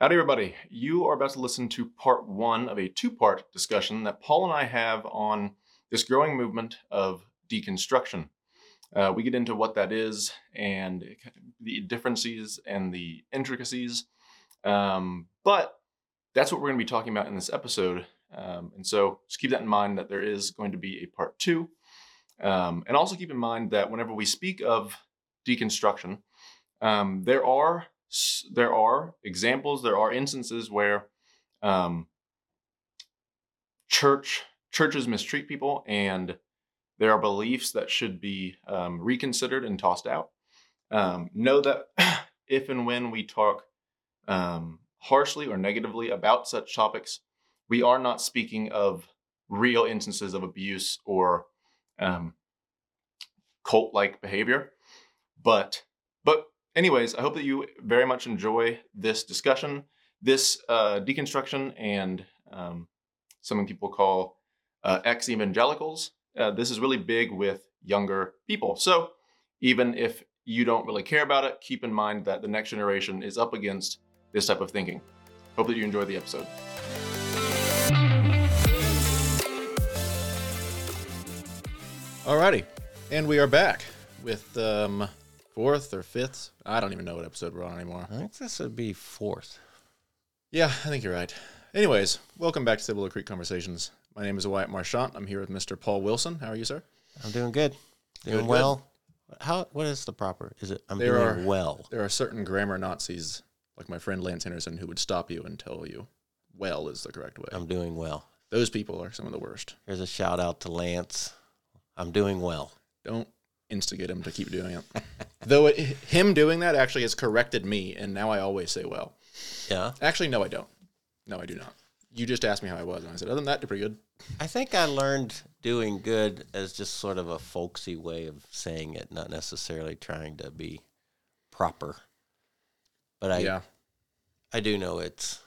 Howdy, everybody. You are about to listen to part one of a two part discussion that Paul and I have on this growing movement of deconstruction. Uh, we get into what that is and the differences and the intricacies. Um, but that's what we're going to be talking about in this episode. Um, and so just keep that in mind that there is going to be a part two. Um, and also keep in mind that whenever we speak of deconstruction, um, there are there are examples, there are instances where um, church churches mistreat people, and there are beliefs that should be um, reconsidered and tossed out. Um, know that if and when we talk um, harshly or negatively about such topics, we are not speaking of real instances of abuse or um, cult-like behavior, but but anyways, I hope that you very much enjoy this discussion, this uh, deconstruction, and um, something people call uh, ex evangelicals. Uh, this is really big with younger people. So even if you don't really care about it, keep in mind that the next generation is up against this type of thinking. Hope that you enjoy the episode. Alrighty, and we are back with um, fourth or fifth. I don't even know what episode we're on anymore. I think this would be fourth. Yeah, I think you're right. Anyways, welcome back to Cibolo Creek Conversations. My name is Wyatt Marchant. I'm here with Mr. Paul Wilson. How are you, sir? I'm doing good. Doing Good, good. well. How? What is the proper? Is it? I'm There doing are- well. There are certain grammar Nazis, like my friend Lance Henderson, who would stop you and tell you, well is the correct way. I'm doing well. Those people are some of the worst. Here's a shout out to Lance. I'm doing well. Don't instigate him to keep doing it. Though it, him doing that actually has corrected me, and now I always say well. Yeah. Actually, no, I don't. No, I do not. You just asked me how I was, and I said, other than that, you're pretty good. I think I learned doing good as just sort of a folksy way of saying it, not necessarily trying to be proper. But I, yeah. I do know it's,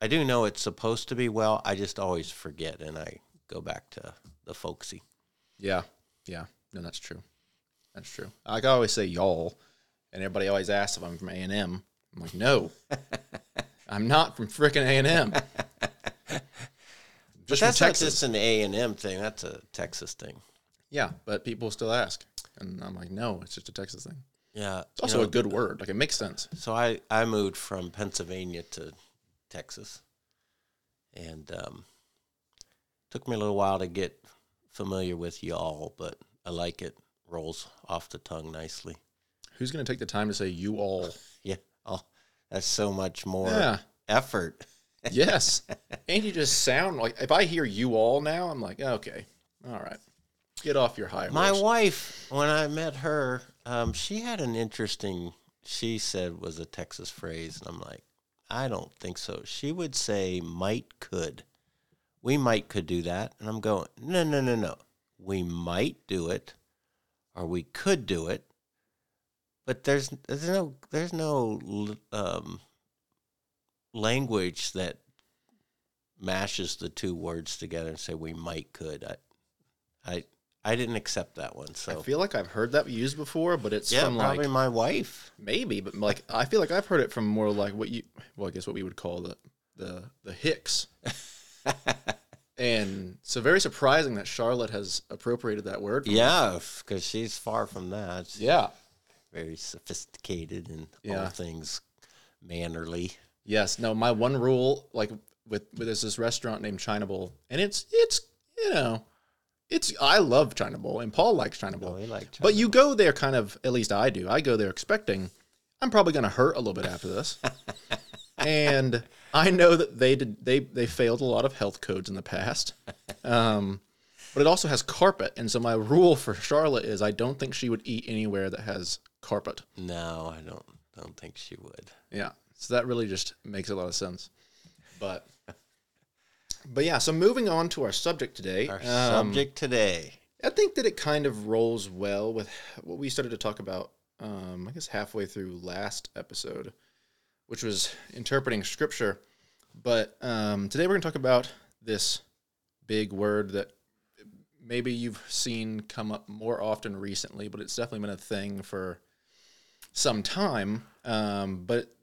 I do know it's supposed to be well. I just always forget, and I go back to the folksy. Yeah, yeah, no, that's true. That's true. Like I always say, y'all, and everybody always asks if I'm from A and M. I'm like, no, I'm not from frickin' A and M. But Just from that's not Texas. just an A and M thing. That's a Texas thing. yeah, but people still ask, and I'm like, no, it's just a Texas thing. Yeah. It's also a good word. Like it makes sense. So I, I moved from Pennsylvania to Texas, and um, took me a little while to get familiar with y'all, but I like it. Rolls off the tongue nicely. Who's gonna take the time to say you all? Yeah. Oh, that's so much more Yeah. effort. Yes. and you just sound like if I hear you all now, I'm like, okay, all right, get off your high My horse. wife, when I met her, um, she had an interesting. She said was a Texas phrase, and I'm like, I don't think so. She would say might could. We might could do that, and I'm going, no, no, no, no. We might do it, or we could do it, but there's there's no there's no um, language that mashes the two words together and say we might could. I I I didn't accept that one. So I feel like I've heard that used before, but it's yeah, from probably like my wife. maybe, but like I feel like I've heard it from more like what you, well, I guess what we would call the the the Hicks. and so very surprising that Charlotte has appropriated that word. Yeah, because she's far from that. She's Yeah. very sophisticated and Yeah. all things mannerly. Yes. No. My one rule, like with, with there's this restaurant named China Bowl, and it's it's you know, it's I love China Bowl, and Paul likes China oh, Bowl. Oh, we like But you go there kind of, at least I do. I go there expecting I'm probably going to hurt a little bit after this. and I know that they did they they failed a lot of health codes in the past. Um, but it also has carpet, and so my rule for Charlotte is I don't think she would eat anywhere that has carpet. no, I don't don't think she would. Yeah. So that really just makes a lot of sense. But but yeah, so moving on to our subject today. Our um, subject today. I think that it kind of rolls well with what we started to talk about, um, I guess, halfway through last episode, which was interpreting scripture. But um, today we're going to talk about this big word that maybe you've seen come up more often recently, but it's definitely been a thing for some time. Um, but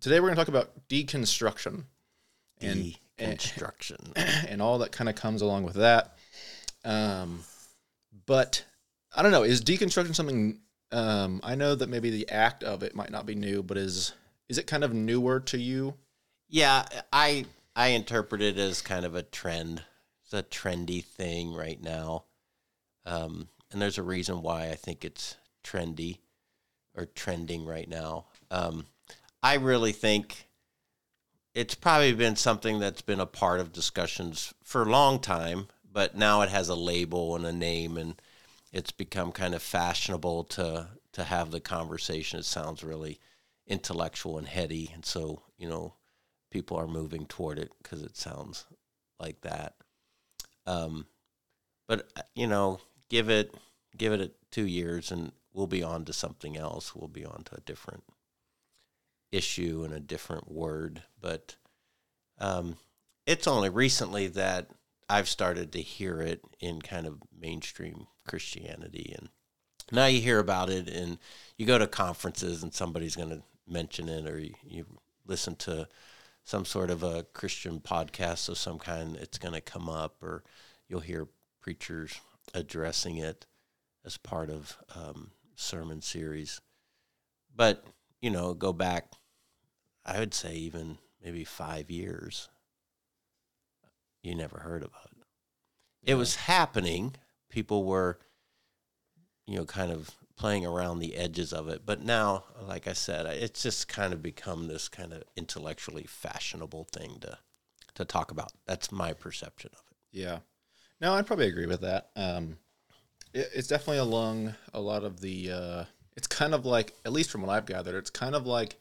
today we're going to talk about deconstruction and Deconstruction. and all that kind of comes along with that. Um, but I don't know. Is deconstruction something? Um, I know that maybe the act of it might not be new, but is is it kind of newer to you? Yeah, I I interpret it as kind of a trend. It's a trendy thing right now, um, and there's a reason why I think it's trendy or trending right now. Um, I really think it's probably been something that's been a part of discussions for a long time, but now it has a label and a name, and it's become kind of fashionable to to have the conversation. It sounds really intellectual and heady, and so you know people are moving toward it because it sounds like that. Um, but uh, you know, give it give it two years, and we'll be on to something else. We'll be on to a different issue and a different word. But um, it's only recently that I've started to hear it in kind of mainstream Christianity, and now you hear about it, and you go to conferences, and somebody's going to mention it, or you, you listen to some sort of a Christian podcast of some kind, it's going to come up, or you'll hear preachers addressing it as part of um, sermon series. But you know, go back, I would say even maybe five years. You never heard about it. It was happening. People were, you know, kind of playing around the edges of it. But now, like I said, it's just kind of become this kind of intellectually fashionable thing to to talk about. That's my perception of it. Yeah. No, I'd probably agree with that. Um, it, it's definitely along a lot of the. Uh, it's kind of like, at least from what I've gathered, it's kind of like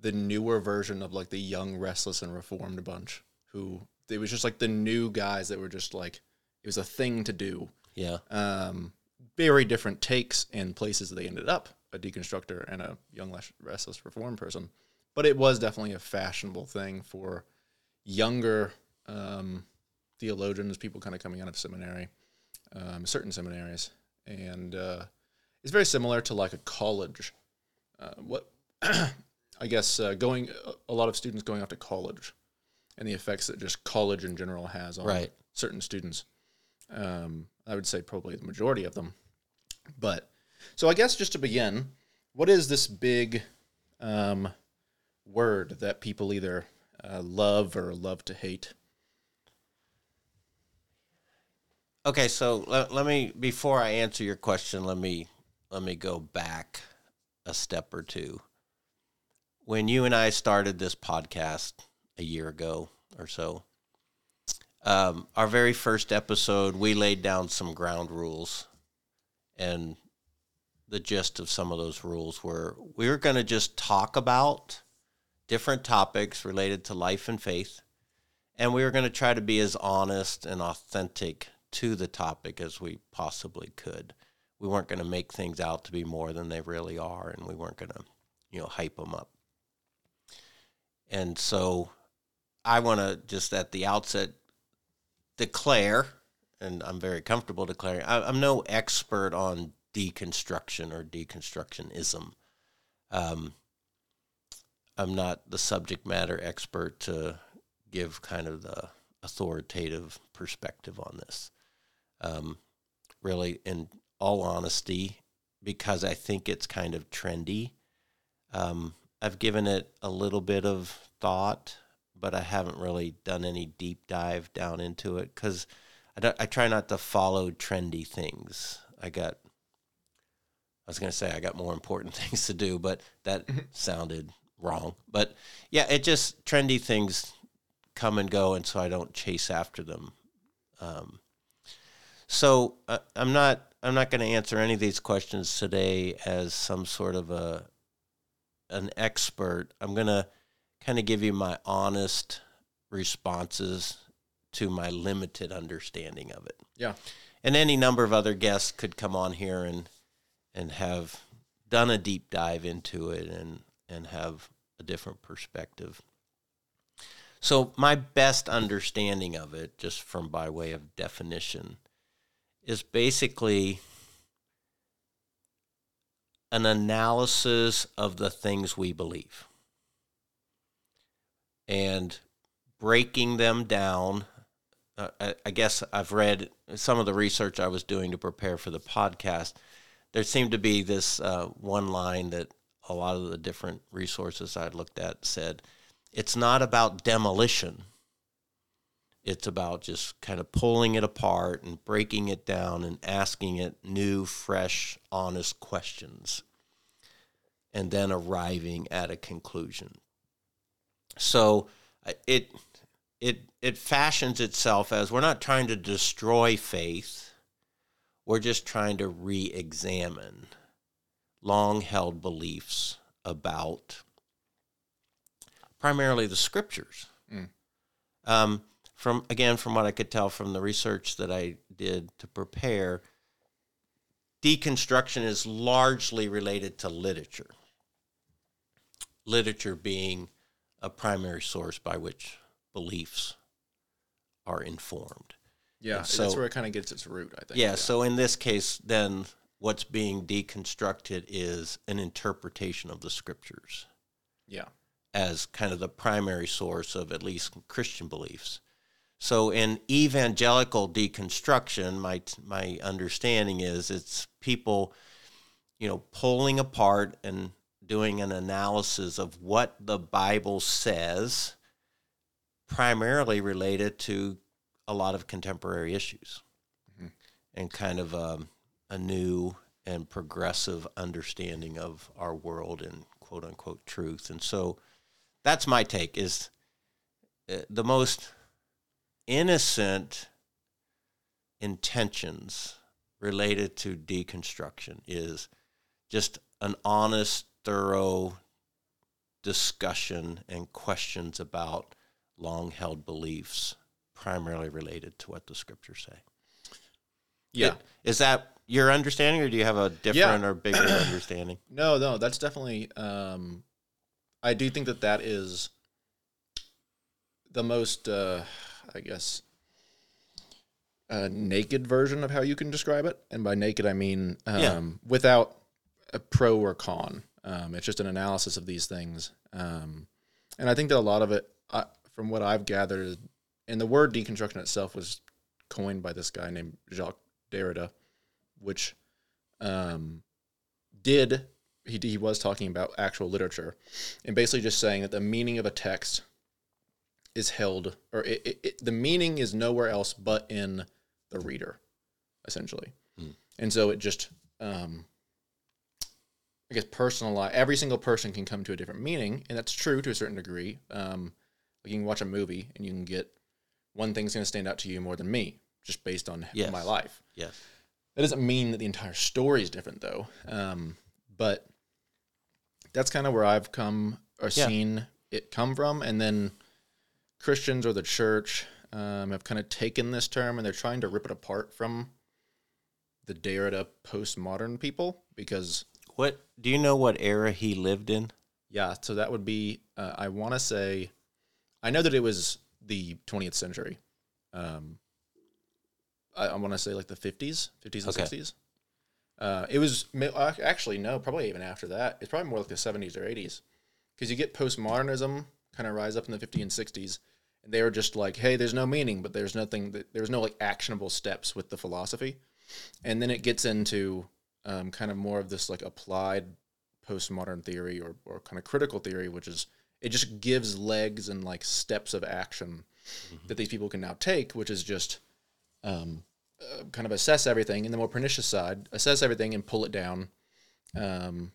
the newer version of like the young, restless, and reformed bunch. Who it was just like the new guys that were just like it was a thing to do. Yeah. Um, very different takes and places they ended up a deconstructor and a young restless reform person. But it was definitely a fashionable thing for younger um, theologians people kind of coming out of seminary um, certain seminaries. And uh, it's very similar to like a college. Uh, what i guess uh, going a lot of students going off to college and the effects that just college in general has on Right. certain students. Um, I would say probably the majority of them. But so I guess just to begin, what is this big um, word that people either uh, love or love to hate? Okay, so let, let me before I answer your question, let me let me go back a step or two. When you and I started this podcast a year ago or so, um, our very first episode, we laid down some ground rules, and the gist of some of those rules were we were going to just talk about different topics related to life and faith, and we were going to try to be as honest and authentic to the topic as we possibly could. We weren't going to make things out to be more than they really are, and we weren't going to, you know, hype them up. And so, I want to just at the outset declare, and I'm very comfortable declaring, I, I'm no expert on deconstruction or deconstructionism. Um, I'm not the subject matter expert to give kind of the authoritative perspective on this. Um, really, in all honesty, because I think it's kind of trendy, um, I've given it a little bit of thought but I haven't really done any deep dive down into it because I, I try not to follow trendy things. I got, I was going to say I got more important things to do, but that sounded wrong. But yeah, it just trendy things come and go, and so I don't chase after them. Um, so uh, I'm not I'm not going to answer any of these questions today as some sort of a an expert. I'm going to kind of give you my honest responses to my limited understanding of it. Yeah. And any number of other guests could come on here and and have done a deep dive into it and and have a different perspective. So my best understanding of it just from by way of definition is basically an analysis of the things we believe and breaking them down. Uh, I, I guess I've read some of the research I was doing to prepare for the podcast. There seemed to be this uh, one line that a lot of the different resources I looked at said it's not about demolition. It's about just kind of pulling it apart and breaking it down and asking it new, fresh, honest questions and then arriving at a conclusion. So uh, it it it fashions itself as we're not trying to destroy faith. We're just trying to re-examine long held beliefs about primarily the scriptures. Mm. Um, from again, from what I could tell from the research that I did to prepare, deconstruction is largely related to literature. Literature being a primary source by which beliefs are informed. Yeah, so, that's where it kind of gets its root, I think. Yeah, yeah, so in this case, then what's being deconstructed is an interpretation of the scriptures. Yeah. As kind of the primary source of at least Christian beliefs. So in evangelical deconstruction, my my understanding is it's people, you know, pulling apart and doing an analysis of what the Bible says, primarily related to a lot of contemporary issues, mm-hmm. and kind of um, a new and progressive understanding of our world and quote unquote truth. And so that's my take is uh, the most innocent intentions related to deconstruction is just an honest, thorough discussion and questions about long held beliefs, primarily related to what the scriptures say. Yeah. Is that your understanding, or do you have a different yeah. or bigger understanding? No, no, that's definitely. Um, I do think that that is the most, uh, I guess, uh, naked version of how you can describe it. And by naked, I mean um, yeah. without a pro or con. Um, it's just an analysis of these things. Um, and I think that a lot of it, uh, from what I've gathered, and the word deconstruction itself was coined by this guy named Jacques Derrida, which um, did he, he was talking about actual literature and basically just saying that the meaning of a text is held or it, it, it, the meaning is nowhere else but in the reader essentially mm. and so it just um, i guess personalize every single person can come to a different meaning and that's true to a certain degree um, like you can watch a movie and you can get one thing's going to stand out to you more than me just based on yes. my life yes that doesn't mean that the entire story is different though um, but that's kind of where i've come or yeah. seen it come from and then christians or the church um, have kind of taken this term and they're trying to rip it apart from the Derrida postmodern people because what do you know what era he lived in? Yeah, so that would be uh, I want to say I know that it was the 20th century. Um, I, I want to say like the 50s, 50s and okay. 60s. Uh, it was actually no, probably even after that. It's probably more like the 70s or 80s because you get postmodernism kind of rise up in the 50s and 60s and they were just like, hey, there's no meaning, but there's nothing that there's no like actionable steps with the philosophy, and then it gets into um, kind of more of this like applied postmodern theory or or kind of critical theory, which is it just gives legs and like steps of action mm-hmm. that these people can now take, which is just um, uh, kind of assess everything, and the more pernicious side, assess everything and pull it down. Um,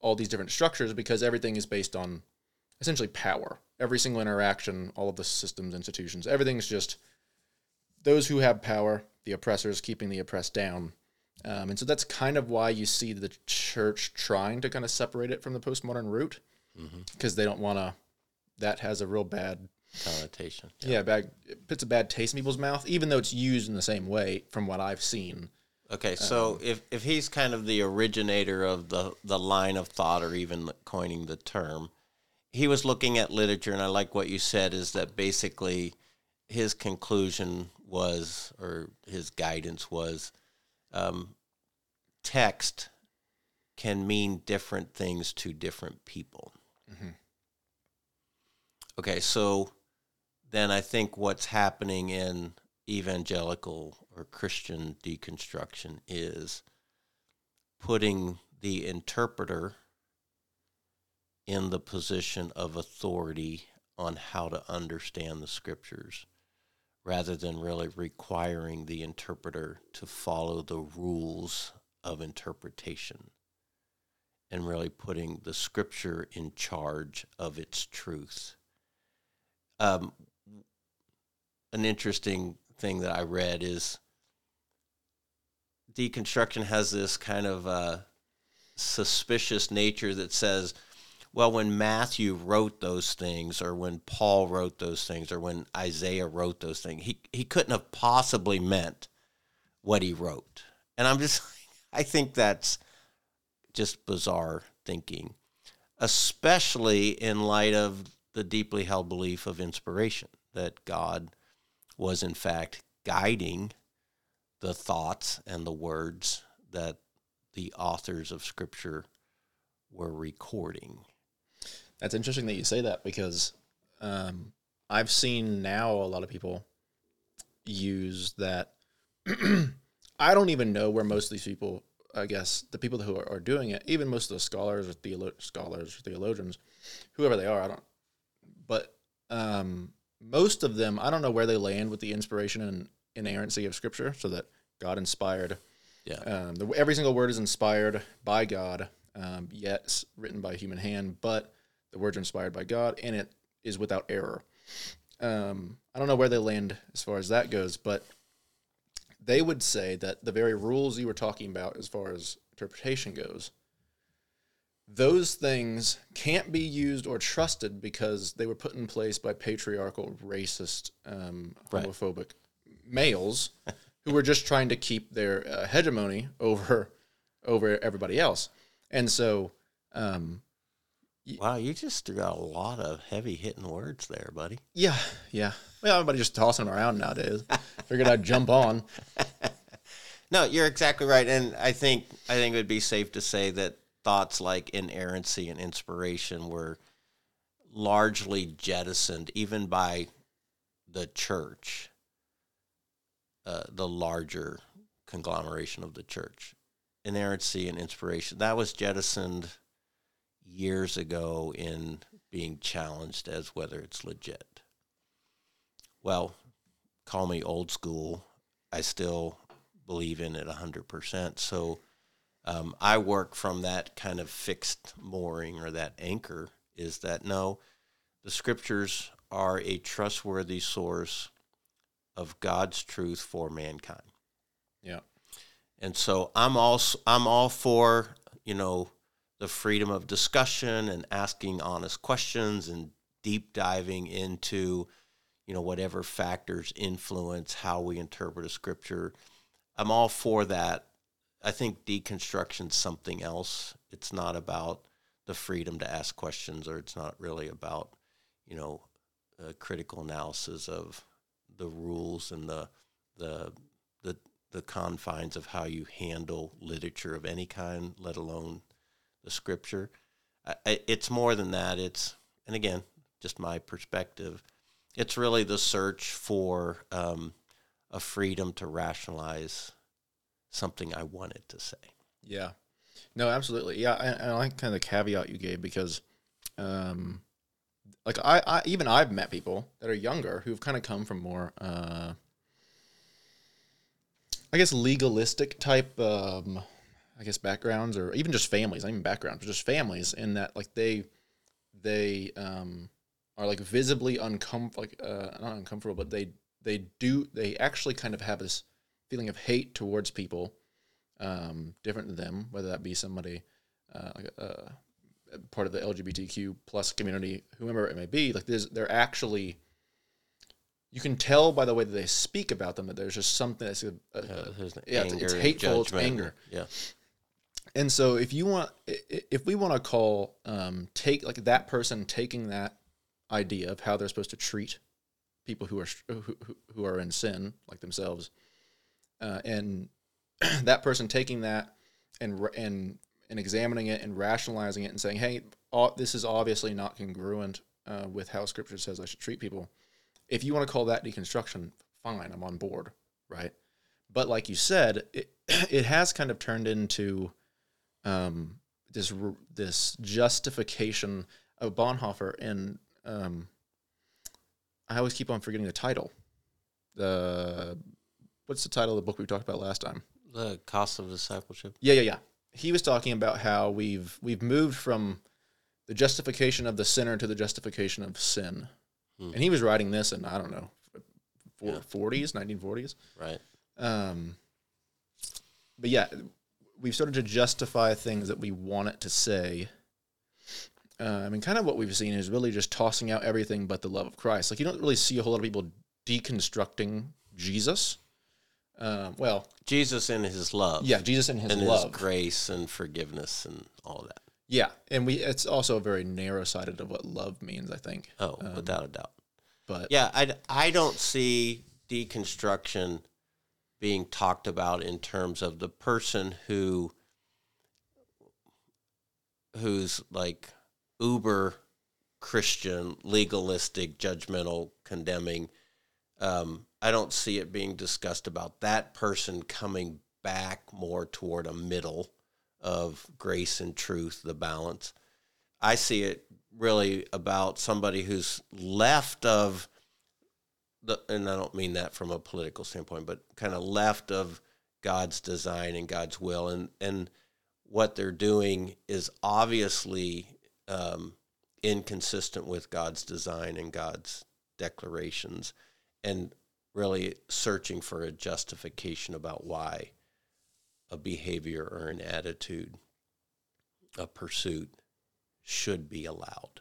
all these different structures because everything is based on essentially power. Every single interaction, all of the systems, institutions, everything's just those who have power, the oppressors keeping the oppressed down. Um, and so that's kind of why you see the church trying to kind of separate it from the postmodern root because mm-hmm. they don't want to. That has a real bad connotation. Yeah. yeah, bad. It puts a bad taste in people's mouth, even though it's used in the same way from what I've seen. Okay, so um, if, if he's kind of the originator of the, the line of thought or even coining the term, he was looking at literature, and I like what you said is that basically his conclusion was, or his guidance was, um, text can mean different things to different people. Mm-hmm. Okay, so then I think what's happening in evangelical or Christian deconstruction is putting the interpreter in the position of authority on how to understand the scriptures rather than really requiring the interpreter to follow the rules of interpretation and really putting the scripture in charge of its truth. Um, an interesting thing that I read is deconstruction has this kind of uh, suspicious nature that says, well, when Matthew wrote those things, or when Paul wrote those things, or when Isaiah wrote those things, he, he couldn't have possibly meant what he wrote. And I'm just, I think that's just bizarre thinking, especially in light of the deeply held belief of inspiration that God was, in fact, guiding the thoughts and the words that the authors of Scripture were recording. That's interesting that you say that because um, I've seen now a lot of people use that. I don't even know where most of these people, I guess, the people who are, are doing it, even most of the scholars or theolo- scholars, or theologians, whoever they are, I don't. But um, most of them, I don't know where they land with the inspiration and inerrancy of Scripture, so that God inspired. Yeah. Um, the, every single word is inspired by God, um, yet written by human hand, but the words are inspired by God, and it is without error. Um, I don't know where they land as far as that goes, but they would say that the very rules you were talking about, as far as interpretation goes, those things can't be used or trusted because they were put in place by patriarchal, racist, um, Right. homophobic males who were just trying to keep their uh, hegemony over over everybody else. And so, um, Wow, you just threw out a lot of heavy hitting words there, buddy. yeah, yeah. Well, everybody just tossing them around nowadays. Figured I'd jump on. No, you're exactly right, and I think I think it would be safe to say that thoughts like inerrancy and inspiration were largely jettisoned, even by the church, uh, the larger conglomeration of the church. Inerrancy and inspiration that was jettisoned years ago in being challenged as whether it's legit. Well, call me old school. I still believe in it 100%. So um, I work from that kind of fixed mooring or that anchor is that no, the scriptures are a trustworthy source of God's truth for mankind. Yeah. And so I'm all I'm all for you know the freedom of discussion and asking honest questions and deep diving into you know whatever factors influence how we interpret a scripture. I'm all for that. I think deconstruction's something else. It's not about the freedom to ask questions, or it's not really about you know critical analysis of the rules and the the the the confines of how you handle literature of any kind, let alone the scripture. I, I, it's more than that. It's and again, just my perspective. It's really the search for um, a freedom to rationalize something I wanted to say. Yeah. No, absolutely. Yeah, and I like kind of the caveat you gave because, um, like I, I even I've met people that are younger who've kind of come from more, uh, I guess legalistic type, um, I guess backgrounds or even just families, not even backgrounds, but just families in that like they, they um, are like visibly uncomfortable, like uh, not uncomfortable, but they they do they actually kind of have this feeling of hate towards people um, different than them, whether that be somebody uh, like a, a part of the LGBTQ plus community, whomever it may be. Like there's, they're actually, you can tell by the way that they speak about them that there's just something that's a, a, Uh, there's yeah, it's- it's hateful, it's anger. Yeah, And so if you want, if we want to call, um, take like that person taking that idea of how they're supposed to treat people who are who, who- are in sin like themselves, uh, and that person taking that and and and examining it and rationalizing it and saying, hey, this is obviously not congruent uh, with how Scripture says I should treat people. If you want to call that deconstruction, fine, I'm on board, right? But like you said, it it has kind of turned into um, this this justification of Bonhoeffer, and um, I always keep on forgetting the title. The what's the title of the book we talked about last time? The cost of discipleship. Yeah, yeah, yeah. He was talking about how we've we've moved from the justification of the sinner to the justification of sin, Hmm. and he was writing this in I don't know, forties, nineteen forties. Right. Um, but yeah, we've started to justify things that we want it to say. Uh, I mean, kind of what we've seen is really just tossing out everything but the love of Christ. Like you don't really see a whole lot of people deconstructing Jesus. Um, well, Jesus in his love. yeah, Jesus and his and love. his grace and forgiveness and all that. Yeah, and we it's also very narrow sided of what love means. I think. Oh, Um, without a doubt. But Yeah, I, I don't see deconstruction being talked about in terms of the person who who's like uber Christian, legalistic, judgmental, condemning. Um, I don't see it being discussed about that person coming back more toward a middle of grace and truth, the balance. I see it really about somebody who's left of the, and I don't mean that from a political standpoint, but kind of left of God's design and God's will, and and what they're doing is obviously um, inconsistent with God's design and God's declarations, and really searching for a justification about why a behavior or an attitude, a pursuit, should be allowed.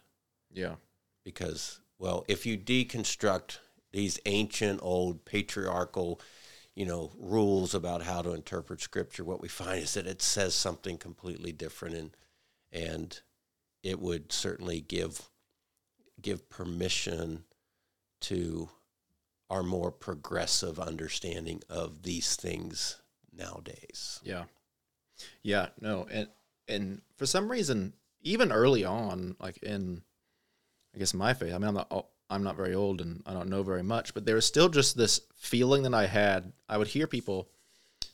Yeah, because well if you deconstruct these ancient old patriarchal you know rules about how to interpret scripture what we find is that it says something completely different and and it would certainly give give permission to our more progressive understanding of these things nowadays yeah, yeah. No, and and for some reason, even early on, like in, I guess my faith. I mean, I'm not. I'm not very old and I don't know very much, but there was still just this feeling that I had. I would hear people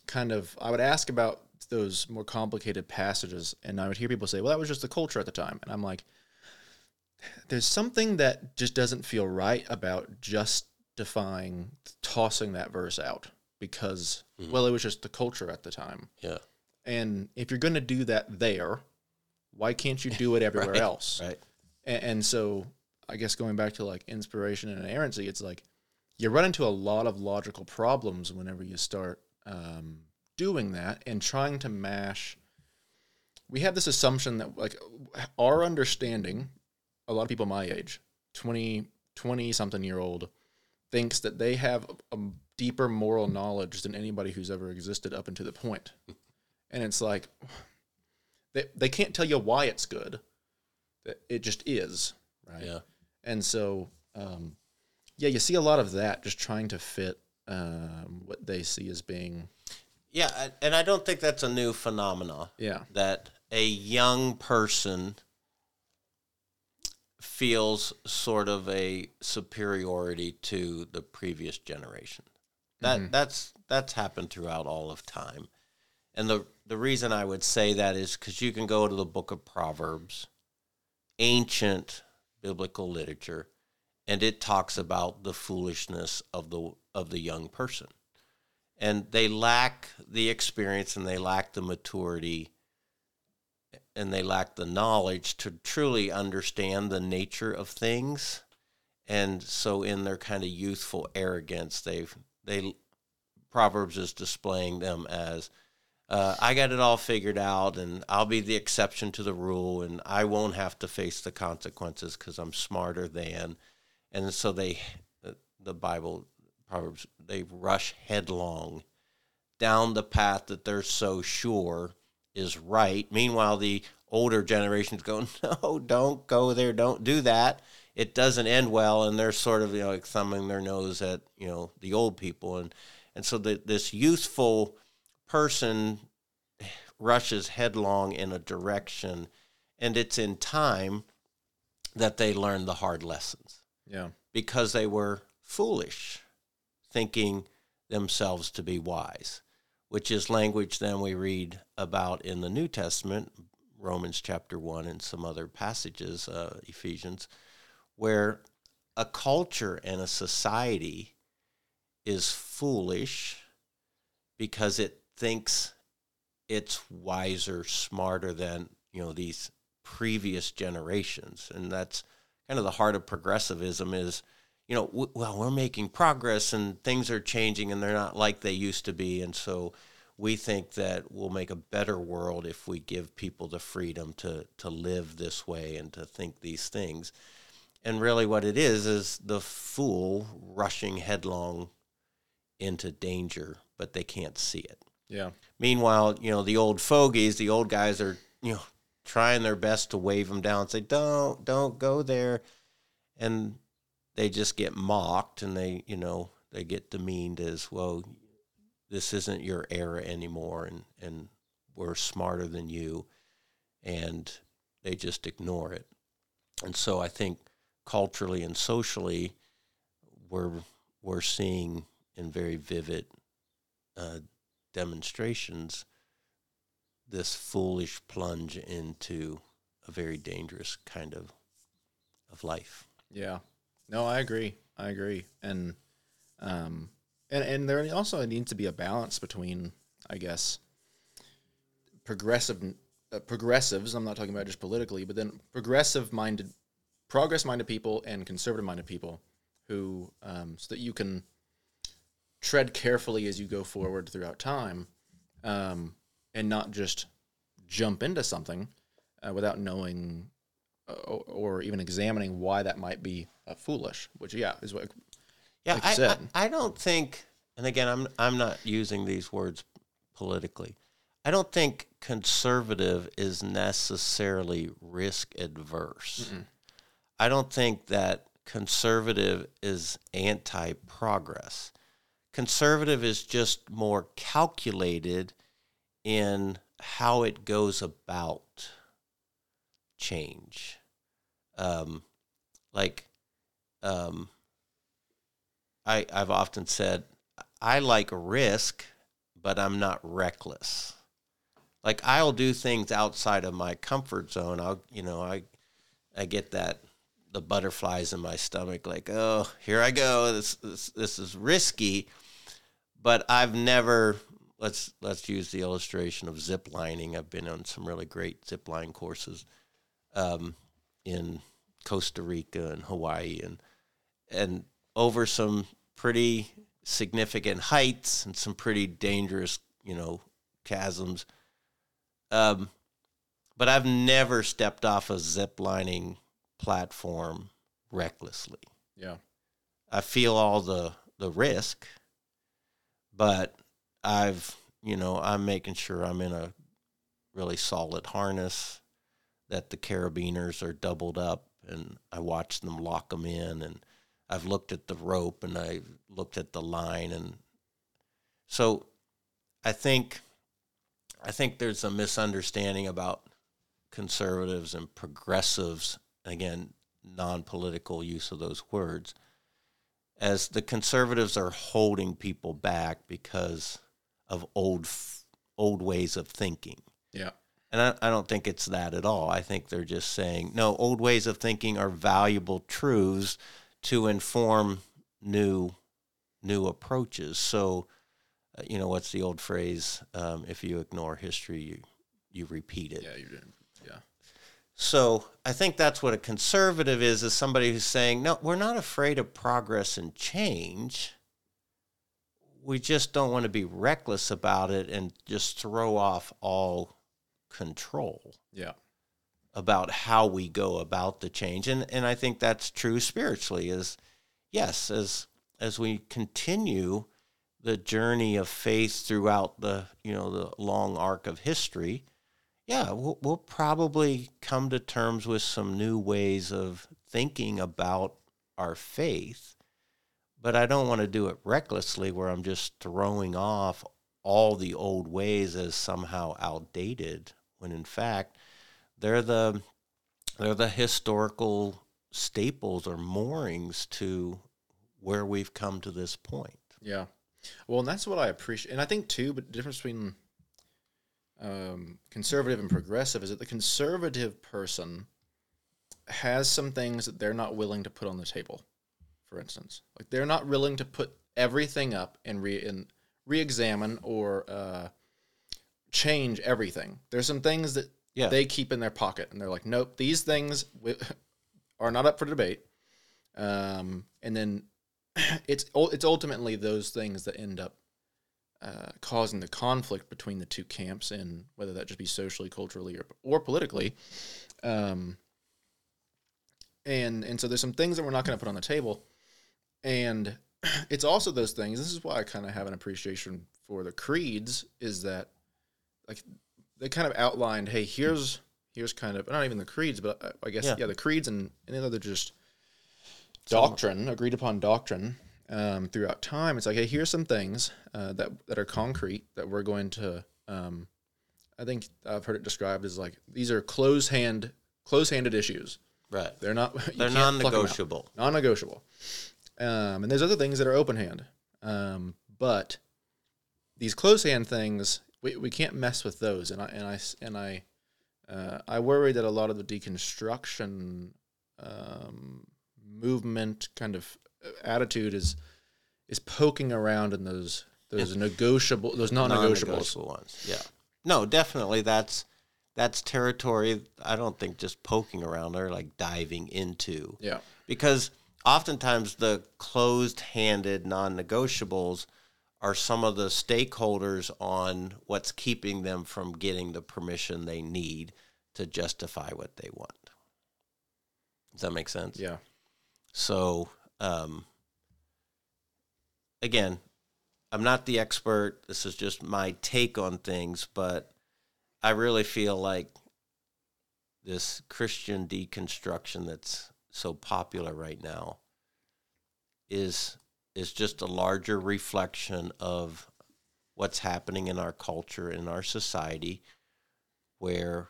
kind of. I would ask about those more complicated passages, and I would hear people say, "Well, that was just the culture at the time," and I'm like, "There's something that just doesn't feel right about justifying tossing that verse out because, Mhm. well, it was just the culture at the time." yeah And if you're going to do that there, why can't you do it everywhere Right, else? right And, and so, I guess going back to like inspiration and inerrancy, it's like you run into a lot of logical problems whenever you start um, doing that and trying to mash. We have this assumption that like our understanding, a lot of people my age, 20, 20 something year old, thinks that they have a deeper moral knowledge than anybody who's ever existed up until the point. And it's like they they can't tell you why it's good. It just is, right? yeah And so, um, yeah, you see a lot of that just trying to fit um, what they see as being, yeah and i don't think that's a new phenomena yeah, that a young person feels sort of a superiority to the previous generation. That Mhm. that's that's happened throughout all of time. And the the reason I would say that is cuz you can go to the book of Proverbs, ancient biblical literature, and it talks about the foolishness of the of the young person. And they lack the experience and they lack the maturity and they lack the knowledge to truly understand the nature of things and so in their kind of youthful arrogance they've they proverbs is displaying them as uh, i got it all figured out and i'll be the exception to the rule and i won't have to face the consequences because i'm smarter than and so they the, the bible proverbs they rush headlong down the path that they're so sure is right. Meanwhile, the older generations go, no, don't go there, don't do that. It doesn't end well, and they're sort of you know like thumbing their nose at you know the old people, and and so that this youthful person rushes headlong in a direction, and it's in time that they learn the hard lessons Yeah. because they were foolish, thinking themselves to be wise, which is language then we read about in the New Testament, Romans chapter 1 and some other passages, uh, Ephesians, where a culture and a society is foolish because it thinks it's wiser, smarter than, you know, these previous generations. And that's kind of the heart of progressivism is, you know, w- well, we're making progress and things are changing and they're not like they used to be. And so we think that we'll make a better world if we give people the freedom to, to live this way and to think these things. And really, what it is is the fool rushing headlong into danger, but they can't see it. Yeah. Meanwhile, you know, the old fogies, the old guys are, you know, trying their best to wave them down, say, don't, don't go there. And they just get mocked and they, you know, they get demeaned as, well, this isn't your era anymore and, and we're smarter than you. And they just ignore it. And so I think culturally and socially, we're, we're seeing in very vivid uh, demonstrations this foolish plunge into a very dangerous kind of of life. Yeah. No, I agree. I agree. And um and and there also needs to be a balance between I guess progressive uh, progressives, I'm not talking about just politically, but then progressive minded progress minded people and conservative minded people who um so that you can tread carefully as you go forward throughout time um and not just jump into something uh, without knowing uh, or, even examining why that might be uh, foolish. Which, yeah, is what. Yeah, Like I, said. I, I don't think, and again, I'm I'm not using these words politically. I don't think conservative is necessarily risk adverse. I don't think that conservative is anti progress. Conservative is just more calculated in how it goes about change. Um, like, um, I, I've often said, I like risk, but I'm not reckless. Like I'll do things outside of my comfort zone. I'll, you know, I, I get that the butterflies in my stomach, like, oh, here I go. This, this, this is risky, but I've never. Let's let's use the illustration of zip lining. I've been on some really great zip line courses um, in Costa Rica and Hawaii, and and over some pretty significant heights and some pretty dangerous, you know, chasms. Um, but I've never stepped off a zip lining platform recklessly. Yeah. I feel all the the risk, but I've you know I'm making sure I'm in a really solid harness, that the carabiners are doubled up, and I watch them lock them in, and I've looked at the rope and I've looked at the line, and so I think I think there's a misunderstanding about conservatives and progressives. Again, non-political use of those words as the conservatives are holding people back because of old old ways of thinking. Yeah. And I, I don't think it's that at all. I think they're just saying, no, old ways of thinking are valuable truths to inform new new approaches. So, uh, you know, what's the old phrase? Um, if you ignore history, you you repeat it. Yeah. You did. So I think that's what a conservative is: is somebody who's saying, no, we're not afraid of progress and change. We just don't want to be reckless about it and just throw off all control Yeah. about how we go about the change and and I think that's true spiritually is yes as as we continue the journey of faith throughout the you know the long arc of history yeah we'll, we'll probably come to terms with some new ways of thinking about our faith but I don't want to do it recklessly where I'm just throwing off all the old ways as somehow outdated when in fact they're the they're the historical staples or moorings to where we've come to this point. Yeah. Well, and that's what I appreciate. And I think, too, but the difference between um, conservative and progressive is that the conservative person has some things that they're not willing to put on the table. For instance, like they're not willing to put everything up and re and re-examine or uh, change everything. There's some things that Yeah. they keep in their pocket, and they're like, nope, these things wi- are not up for debate. Um, and then it's it's ultimately those things that end up uh, causing the conflict between the two camps, and whether that just be socially, culturally, or or politically. Um, and and so there's some things that we're not going to put on the table, and it's also those things. This is why I kind of have an appreciation for the creeds. Is that like they kind of outlined, hey, here's here's kind of not even the creeds, but I, I guess Yeah. yeah. the creeds and and then other just doctrine, agreed upon doctrine um, throughout time. It's like, hey, here's some things uh, that that are concrete that we're going to. Um, I think I've heard it described as like these are close hand, close handed issues. Right. They're not. They're can't non pluck 'em out. negotiable. Non-negotiable. Um, and there's other things that are open hand. Um, but these close hand things, we, we can't mess with those. And I and I and I uh, I worry that a lot of the deconstruction um, movement kind of attitude is is poking around in those those negotiable those non-negotiables. Non-negotiable ones. Yeah. No, definitely that's that's territory I don't think just poking around or like diving into. Yeah. Because oftentimes the closed-handed non-negotiables are some of the stakeholders on what's keeping them from getting the permission they need to justify what they want. Does that make sense? Yeah. So, um, again, I'm not the expert. This is just my take on things, but I really feel like this Christian deconstruction that's so popular right now is is just a larger reflection of what's happening in our culture in our society where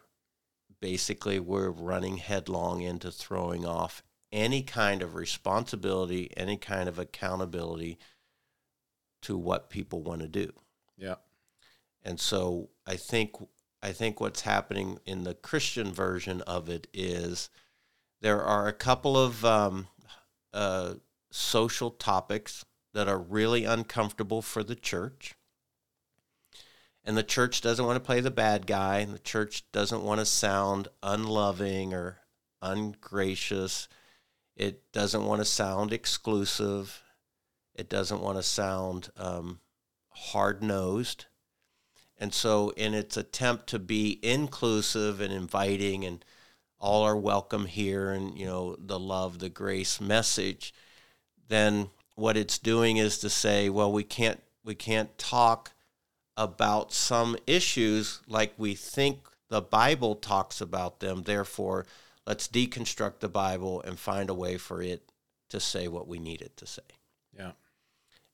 basically we're running headlong into throwing off any kind of responsibility, any kind of accountability to what people want to do. Yeah. And so I think I think what's happening in the Christian version of it is there are a couple of um, uh, social topics that are really uncomfortable for the church. And the church doesn't want to play the bad guy, and the church doesn't want to sound unloving or ungracious. It doesn't want to sound exclusive. It doesn't want to sound um, hard nosed. And so, in its attempt to be inclusive and inviting, and all are welcome here, and you know, the love, the grace message, then what it's doing is to say, well, we can't we can't talk about some issues like we think the Bible talks about them. Therefore, let's deconstruct the Bible and find a way for it to say what we need it to say. Yeah.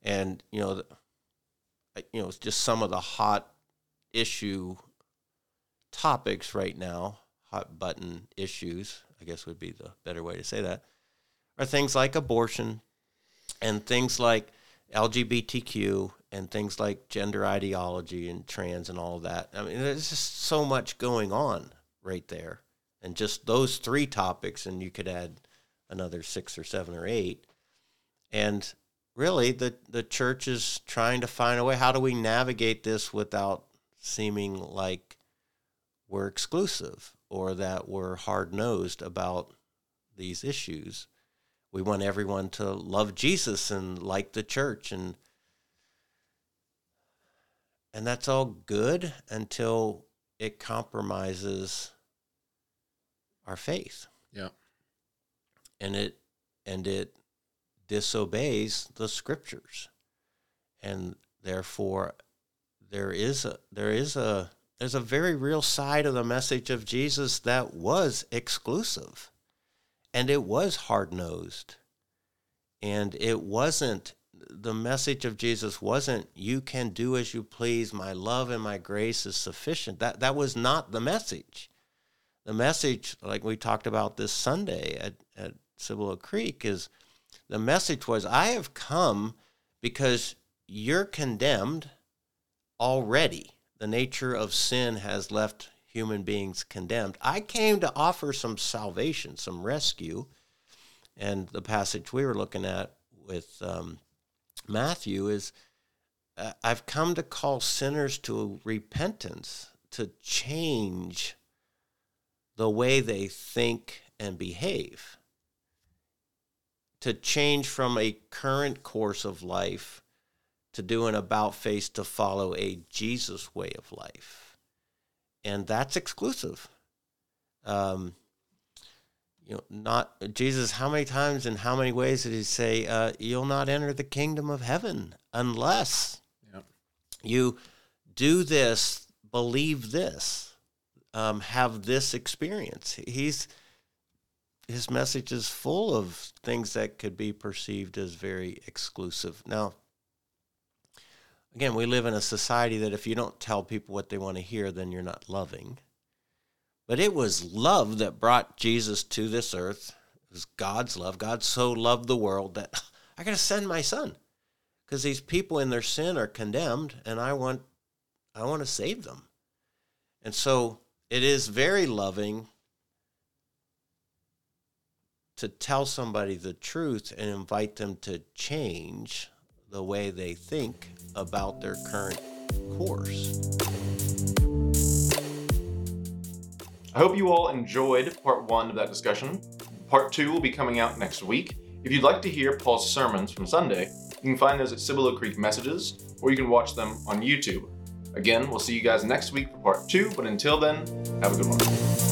And you know, the- you know, it's just some of the hot issue topics right now, hot button issues, I guess would be the better way to say that, are things like abortion and things like LGBTQ and things like gender ideology and trans and all that. I mean, there's just so much going on right there. And just those three topics, and you could add another six or seven or eight. And really, the, the church is trying to find a way how do we navigate this without seeming like we're exclusive or that we're hard nosed about these issues. We want everyone to love Jesus and like the church and and that's all good until it compromises our faith. Yeah. and it and it disobeys the scriptures. And therefore there is a there is a there's a very real side of the message of Jesus that was exclusive. And it was hard-nosed. And it wasn't the message of Jesus wasn't you can do as you please. My love and my grace is sufficient. That that was not the message the message, like we talked about this Sunday at, at Cibolo Creek, is the message was I have come because you're condemned already. The nature of sin has left human beings condemned. I came to offer some salvation, some rescue. And the passage we were looking at with um, Matthew is I've come to call sinners to repentance, to change the way they think and behave, to change from a current course of life to do an about face to follow a Jesus way of life. And that's exclusive. Um, you know, not Jesus. How many times and how many ways did he say, uh, "You'll not enter the kingdom of heaven unless Yep. you do this, believe this, um, have this experience." He's his message is full of things that could be perceived as very exclusive. Now, again, we live in a society that if you don't tell people what they want to hear, then you're not loving. But it was love that brought Jesus to this earth. It was God's love. God so loved the world that I got to send my son because these people in their sin are condemned, and I want, I want to save them. And so it is very loving to tell somebody the truth and invite them to change the way they think about their current course. I hope you all enjoyed part one of that discussion. Part two will be coming out next week. If you'd like to hear Paul's sermons from Sunday, you can find those at Cibolo Creek Messages, or you can watch them on YouTube. Again, we'll see you guys next week for part two, but until then, have a good one.